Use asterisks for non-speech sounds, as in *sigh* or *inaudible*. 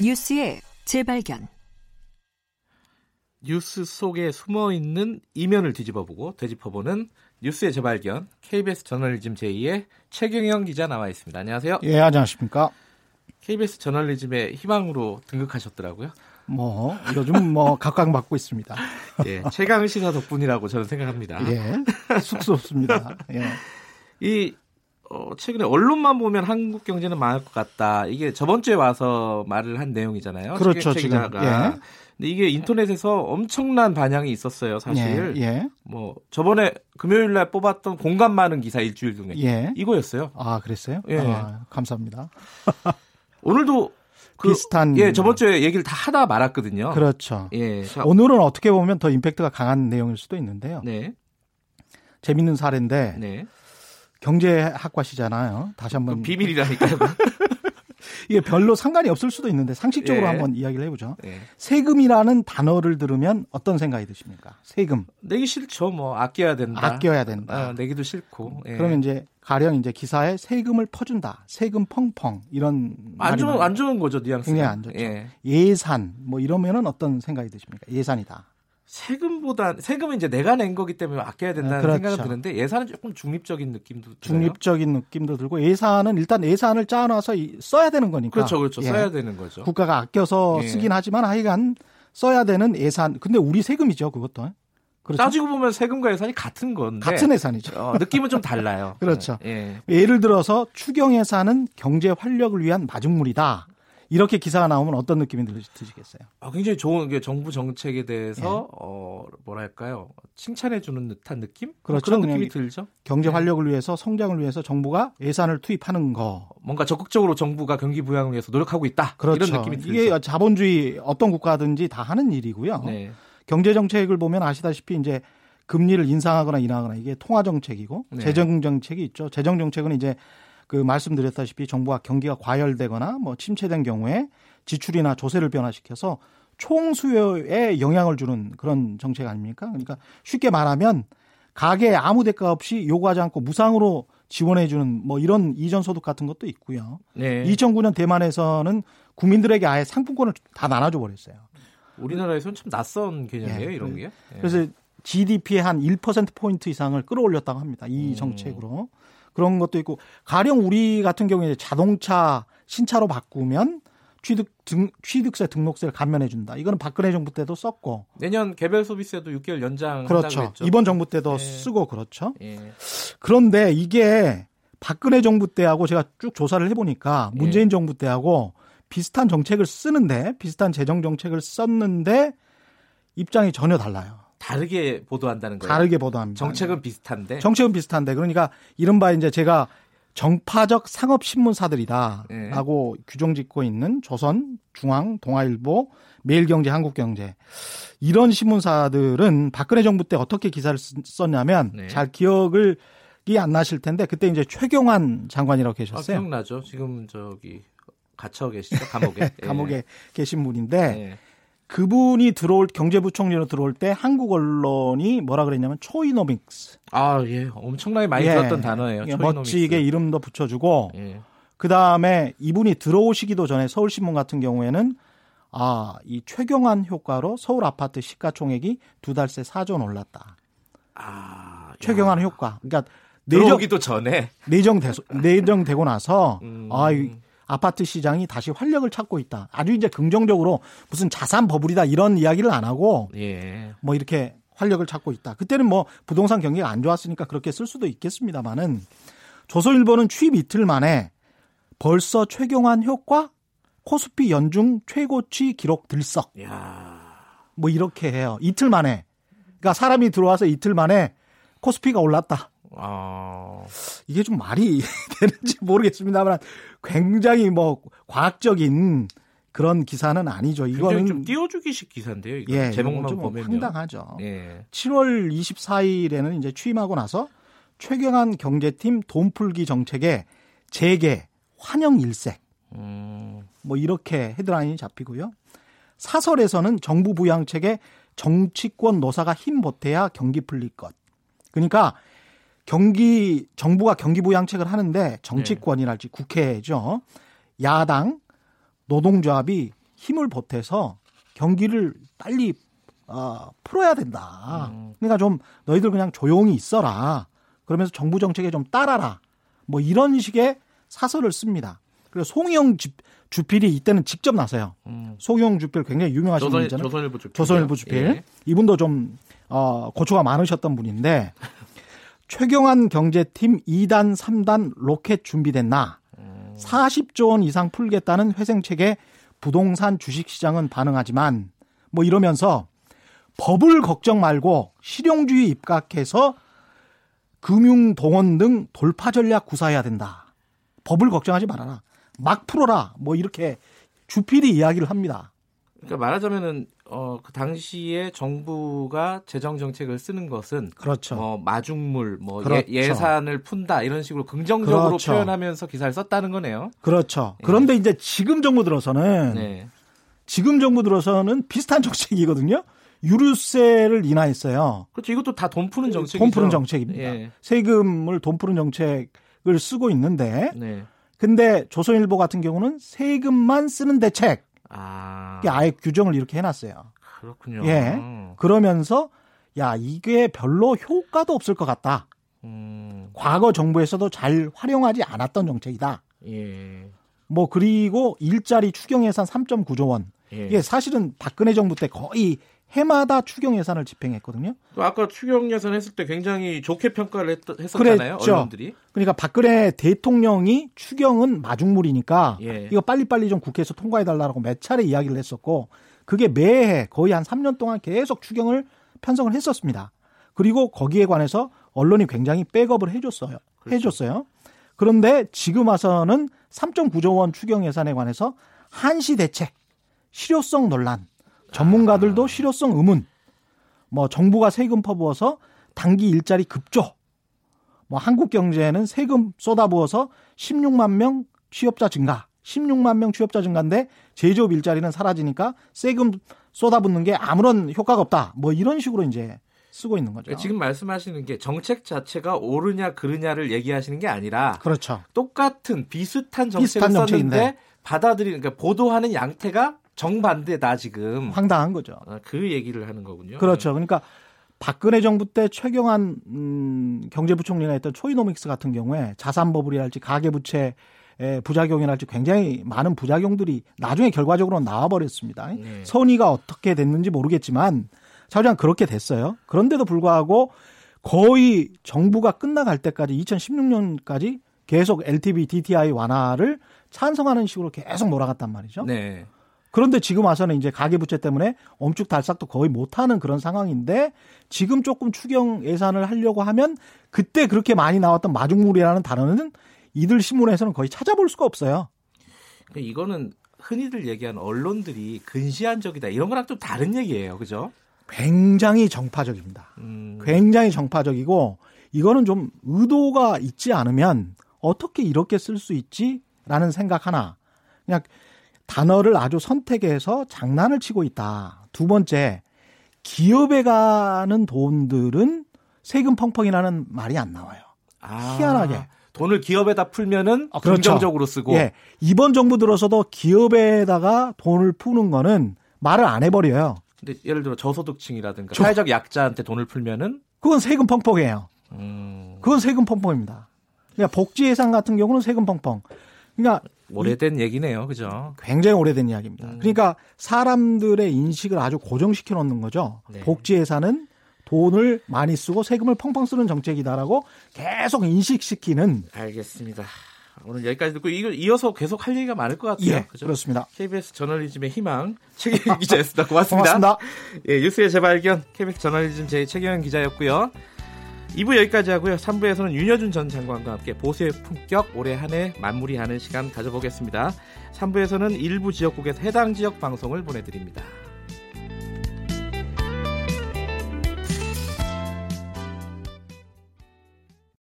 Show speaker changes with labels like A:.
A: 뉴스의 재발견.
B: 뉴스 속에 숨어 있는 이면을 뒤집어보고 되짚어보는 뉴스의 재발견 KBS 저널리즘 제2의 최경영 기자 나와 있습니다. 안녕하세요.
C: 예, 안녕하십니까.
B: KBS 저널리즘의 희망으로 등극하셨더라고요.
C: 뭐 요즘 뭐 각광받고 있습니다. *laughs*
B: 예, 최강 시사 덕분이라고 저는 생각합니다.
C: 예, 쑥스럽습니다. 예.
B: 이 어, 최근에 언론만 보면 한국 경제는 망할 것 같다. 이게 저번 주에 와서 말을 한 내용이잖아요.
C: 그렇죠,
B: 최
C: 지금.
B: 기자가.
C: 예.
B: 근데 이게 인터넷에서 엄청난 반향이 있었어요, 사실.
C: 예, 예.
B: 뭐 저번에 금요일 날 뽑았던 공감 많은 기사 일주일 중에
C: 예.
B: 이거였어요.
C: 아, 그랬어요?
B: 예.
C: 아, 감사합니다. *laughs*
B: 오늘도 그,
C: 비슷한
B: 예, 저번 주에 얘기를 다 하다 말았거든요.
C: 그렇죠.
B: 예. 자,
C: 오늘은 어떻게 보면 더 임팩트가 강한 내용일 수도 있는데요.
B: 네.
C: 재밌는 사례인데
B: 네.
C: 경제학과시잖아요. 다시 한번
B: 그 비밀이라니까요.
C: 이게 별로 상관이 없을 수도 있는데 상식적으로
B: 예.
C: 한번 이야기를 해보죠.
B: 네.
C: 세금이라는 단어를 들으면 어떤 생각이 드십니까? 세금
B: 내기 싫죠. 뭐 아껴야 된다.
C: 아껴야 된다.
B: 아, 내기도 싫고. 예.
C: 그러면 이제 가령 이제 기사에 세금을 퍼준다, 세금 펑펑 이런
B: 안 좋은. 안 좋은 거죠, 뉘앙스.
C: 굉장히 안 좋죠.
B: 예.
C: 예산 뭐 이러면은 어떤 생각이 드십니까? 예산이다.
B: 세금보다 세금은 이제 내가 낸 거기 때문에 아껴야 된다는
C: 아, 그렇죠.
B: 생각은 드는데 예산은 조금 중립적인 느낌도 들어요.
C: 중립적인 느낌도 들고 예산은 일단 예산을 짜놔서 이- 써야 되는 거니까.
B: 그렇죠, 그렇죠.
C: 예.
B: 써야 되는 거죠.
C: 국가가 아껴서
B: 예.
C: 쓰긴 하지만 하여간 써야 되는 예산. 근데 우리 세금이죠, 그것도. 그렇죠.
B: 따지고 보면 세금과 예산이 같은 건데
C: 같은 예산이죠.
B: 어, 느낌은 좀 달라요. *laughs*
C: 그렇죠.
B: 예.
C: 예를 들어서 추경 예산은 경제 활력을 위한 마중물이다. 이렇게 기사가 나오면 어떤 느낌이 들- 드시겠어요?
B: 아, 굉장히 좋은 게 정부 정책에 대해서
C: 예.
B: 어 뭐랄까요 칭찬해 주는 듯한 느낌
C: 그렇죠.
B: 런 느낌이 들죠.
C: 경제
B: 네.
C: 활력을 위해서 성장을 위해서 정부가 예산을 투입하는 거.
B: 뭔가 적극적으로 정부가 경기 부양을 위해서 노력하고 있다.
C: 그렇죠.
B: 이런 느낌이 들죠.
C: 이게 자본주의 어떤 국가든지 다 하는 일이고요.
B: 네.
C: 경제 정책을 보면 아시다시피 이제 금리를 인상하거나 인하하거나 이게 통화 정책이고
B: 네.
C: 재정 정책이 있죠. 재정 정책은 이제 그 말씀드렸다시피 정부가 경기가 과열되거나 뭐 침체된 경우에 지출이나 조세를 변화시켜서 총 수요에 영향을 주는 그런 정책 아닙니까? 그러니까 쉽게 말하면 가게에 아무 대가 없이 요구하지 않고 무상으로 지원해 주는 뭐 이런 이전 소득 같은 것도 있고요.
B: 네.
C: 2009년 대만에서는 국민들에게 아예 상품권을 다 나눠줘 버렸어요.
B: 우리나라에서는 참 낯선 개념이에요,
C: 예.
B: 이런 게. 예.
C: 그래서 GDP의 한 1%포인트 이상을 끌어올렸다고 합니다. 이
B: 음.
C: 정책으로. 그런 것도 있고, 가령 우리 같은 경우에 자동차 신차로 바꾸면 취득, 등, 취득세 등록세를 감면해 준다. 이거는 박근혜 정부 때도 썼고.
B: 내년 개별 소비세도 6개월 연장
C: 그렇죠. 이번 정부 때도
B: 예.
C: 쓰고 그렇죠.
B: 예.
C: 그런데 이게 박근혜 정부 때하고 제가 쭉 조사를 해 보니까
B: 예.
C: 문재인 정부 때하고 비슷한 정책을 쓰는데, 비슷한 재정 정책을 썼는데 입장이 전혀 달라요.
B: 다르게 보도한다는 거예요.
C: 다르게 보도합니다.
B: 정책은 비슷한데.
C: 정책은 비슷한데 그러니까 이른바 이제 제가 정파적 상업
B: 예.
C: 신문사들이다라고 규정 짓고 있는 조선, 중앙, 동아일보, 매일경제, 한국경제 이런 신문사들은 박근혜 정부 때 어떻게 기사를 쓰- 썼냐면
B: 네.
C: 잘 기억을 이안 나실 텐데 그때 이제 최경환 장관이라고
B: 아,
C: 계셨어요.
B: 기억나죠. 지금 저기 갇혀 계시죠 감옥에. *laughs* 예.
C: 감옥에 계신 분인데
B: 예.
C: 그분이 들어올 경제부총리로 들어올 때 한국 언론이 뭐라 그랬냐면 초이노믹스
B: 아, 예. 엄청나게 많이
C: 예.
B: 들었던 단어예요.
C: 예. 멋지게 이름도 붙여주고
B: 예.
C: 그 다음에 이분이 들어오시기도 전에 서울신문 같은 경우에는 아, 이 최경환 효과로 서울 아파트 시가총액이 두 달 새 4조 올랐다.
B: 아,
C: 최경환
B: 야.
C: 효과. 그러니까 내정,
B: 들어오기도 전에.
C: 내정되, 내정되고 나서
B: 음.
C: 아, 이 아파트 시장이 다시 활력을 찾고 있다. 아주 이제 긍정적으로 무슨 자산 버블이다 이런 이야기를 안 하고
B: 예.
C: 뭐 이렇게 활력을 찾고 있다. 그때는 뭐 부동산 경기가 안 좋았으니까 그렇게 쓸 수도 있겠습니다만은 조선일보는 취임 이틀 만에 벌써 최경환 효과 코스피 연중 최고치 기록 들썩
B: 야.
C: 뭐 이렇게 해요. 이틀 만에. 그러니까 사람이 들어와서 이틀 만에 코스피가 올랐다.
B: 아.
C: 이게 좀 말이 *laughs* 되는지 모르겠습니다만 굉장히 뭐 과학적인 그런 기사는 아니죠.
B: 굉장히
C: 이거는
B: 좀 띄워주기식 기사인데요. 이거
C: 예,
B: 제목만
C: 좀
B: 보면
C: 황당하죠.
B: 예.
C: 7월 24일에는 이제 취임하고 나서 최경환 경제팀 돈풀기 정책에 재개 환영 일색 음. 뭐 이렇게 헤드라인이 잡히고요. 사설에서는 정부 부양책에 정치권 노사가 힘 보태야 경기 풀릴 것. 그러니까 경기 정부가 경기 부양책을 하는데 정치권이랄지 국회죠. 야당 노동조합이 힘을 보태서 경기를 빨리 어, 풀어야 된다. 음. 그러니까 좀 너희들 그냥 조용히 있어라. 그러면서 정부 정책에 좀 따라라. 뭐 이런 식의 사설을 씁니다. 그래서 송영 주필이 이때는 직접 나서요. 음. 송영 주필 굉장히 유명하신 조선, 분이잖아요.
B: 조선일보 주필.
C: 조선일보 주필. 예. 이분도 좀 어, 고초가 많으셨던 분인데 *laughs* 최경환 경제팀 2단, 3단 로켓 준비됐나? 음. 40조 원 이상 풀겠다는 회생책에 부동산 주식시장은 반응하지만 뭐 이러면서 법을 걱정 말고 실용주의 입각해서 금융 동원 등 돌파 전략 구사해야 된다. 법을 걱정하지 말아라. 막 풀어라. 뭐 이렇게 주필이 이야기를 합니다.
B: 그러니까 말하자면은 어, 그 당시에 정부가 재정 정책을 쓰는 것은
C: 그렇죠.
B: 어, 마중물, 뭐 그렇죠. 예, 산을 푼다 이런 식으로 긍정적으로 그렇죠. 표현하면서 기사를 썼다는 거네요.
C: 그렇죠. 그런데 예. 이제 지금 정부 들어서는 네. 지금 정부 들어서는 비슷한 *laughs* 정책이거든요. 유류세를 인하했어요.
B: 그렇죠. 이것도 다 돈 푸는 정책이죠.
C: 돈 푸는 정책입니다. 예. 세금을 돈 푸는 정책을 쓰고 있는데 네. 근데 조선일보 같은 경우는 세금만 쓰는 대책. 아. 아예 규정을 이렇게 해놨어요.
B: 그렇군요.
C: 예. 그러면서 야 이게 별로 효과도 없을 것 같다. 음. 과거 정부에서도 잘 활용하지 않았던 정책이다. 예. 뭐 그리고 일자리 추경 예산 3.9조 원. 예. 이게 사실은 박근혜 정부 때 거의 해마다 추경 예산을 집행했거든요.
B: 아까 추경 예산 했을 때 굉장히 좋게 평가를 했, 었잖아요 언론들이.
C: 그러니까 박근혜 대통령이 추경은 마중물이니까 예. 이거 빨리빨리 좀 국회에서 통과해 달라고 몇 차례 이야기를 했었고 그게 매해 거의 한 3년 동안 계속 추경을 편성을 했었습니다. 그리고 거기에 관해서 언론이 굉장히 백업을 해줬어요. 그렇죠. 해줬어요. 그런데 지금 와서는 3.9조 원 추경 예산에 관해서 한시 대책, 실효성 논란, 전문가들도 실효성 의문. 뭐 정부가 세금 퍼부어서 단기 일자리 급조. 뭐 한국 경제에는 세금 쏟아부어서 16만 명 취업자 증가. 16만 명 취업자 증가인데 제조업 일자리는 사라지니까 세금 쏟아붓는 게 아무런 효과가 없다. 뭐 이런 식으로 이제 쓰고 있는 거죠.
B: 지금 말씀하시는 게 정책 자체가 옳으냐 그르냐를 얘기하시는 게 아니라
C: 그렇죠.
B: 똑같은 비슷한 정책을 비슷한 썼는데 받아들이는 그러니까 보도하는 양태가 정반대다 지금.
C: 황당한 거죠.
B: 아, 그 얘기를 하는 거군요.
C: 그렇죠. 그러니까 박근혜 정부 때 최경환 음, 경제부총리가 했던 초이노믹스 같은 경우에 자산버블이랄지 가계부채 의 부작용이랄지 굉장히 많은 부작용들이 나중에 결과적으로 나와버렸습니다. 네. 선의가 어떻게 됐는지 모르겠지만 자우장 그렇게 됐어요. 그런데도 불구하고 거의 정부가 끝나갈 때까지 2016년까지 계속 LTV DTI 완화를 찬성하는 식으로 계속 몰아갔단 말이죠. 네. 그런데 지금 와서는 이제 가계부채 때문에 엄축달싹도 거의 못하는 그런 상황인데 지금 조금 추경 예산을 하려고 하면 그때 그렇게 많이 나왔던 마중물이라는 단어는 이들 신문에서는 거의 찾아볼 수가 없어요.
B: 그러니까 이거는 흔히들 얘기하는 언론들이 근시안적이다 이런 거랑 좀 다른 얘기예요, 그죠?
C: 굉장히 정파적입니다. 음. 굉장히 정파적이고 이거는 좀 의도가 있지 않으면 어떻게 이렇게 쓸 수 있지라는 생각 하나. 그냥 단어를 아주 선택해서 장난을 치고 있다. 두 번째, 기업에 가는 돈들은 세금 펑펑이라는 말이 안 나와요. 아, 희한하게.
B: 돈을 기업에다 풀면은 아, 그렇죠. 긍정적으로 쓰고. 예.
C: 이번 정부 들어서도 기업에다가 돈을 푸는 거는 말을 안 해버려요.
B: 근데 예를 들어 저소득층이라든가 저, 사회적 약자한테 돈을 풀면은
C: 그건 세금 펑펑이에요. 음. 그건 세금 펑펑입니다. 그러니까 복지 예산 같은 경우는 세금 펑펑. 그러니까
B: 오래된 이, 얘기네요. 그죠?
C: 굉장히 오래된 이야기입니다. 음. 그러니까 사람들의 인식을 아주 고정시켜 놓는 거죠. 네. 복지 예산은 돈을 많이 쓰고 세금을 펑펑 쓰는 정책이다라고 계속 인식시키는
B: 알겠습니다. 오늘 여기까지 듣고 이어서 계속 할 얘기가 많을 것 같아요.
C: 예, 그죠? 그렇습니다.
B: KBS 저널리즘의 희망 최경영 기자였습니다. *laughs* 고맙습니다.
C: 고맙습니다.
B: 예, 뉴스의 재발견 KBS 저널리즘 제 최경영 기자였고요. 2부 여기까지 하고요. 3부에서는 윤여준 전 장관과 함께 보수의 품격 올해 한 해 마무리하는 시간 가져보겠습니다. 3부에서는 일부 지역국에서 해당 지역 방송을 보내드립니다.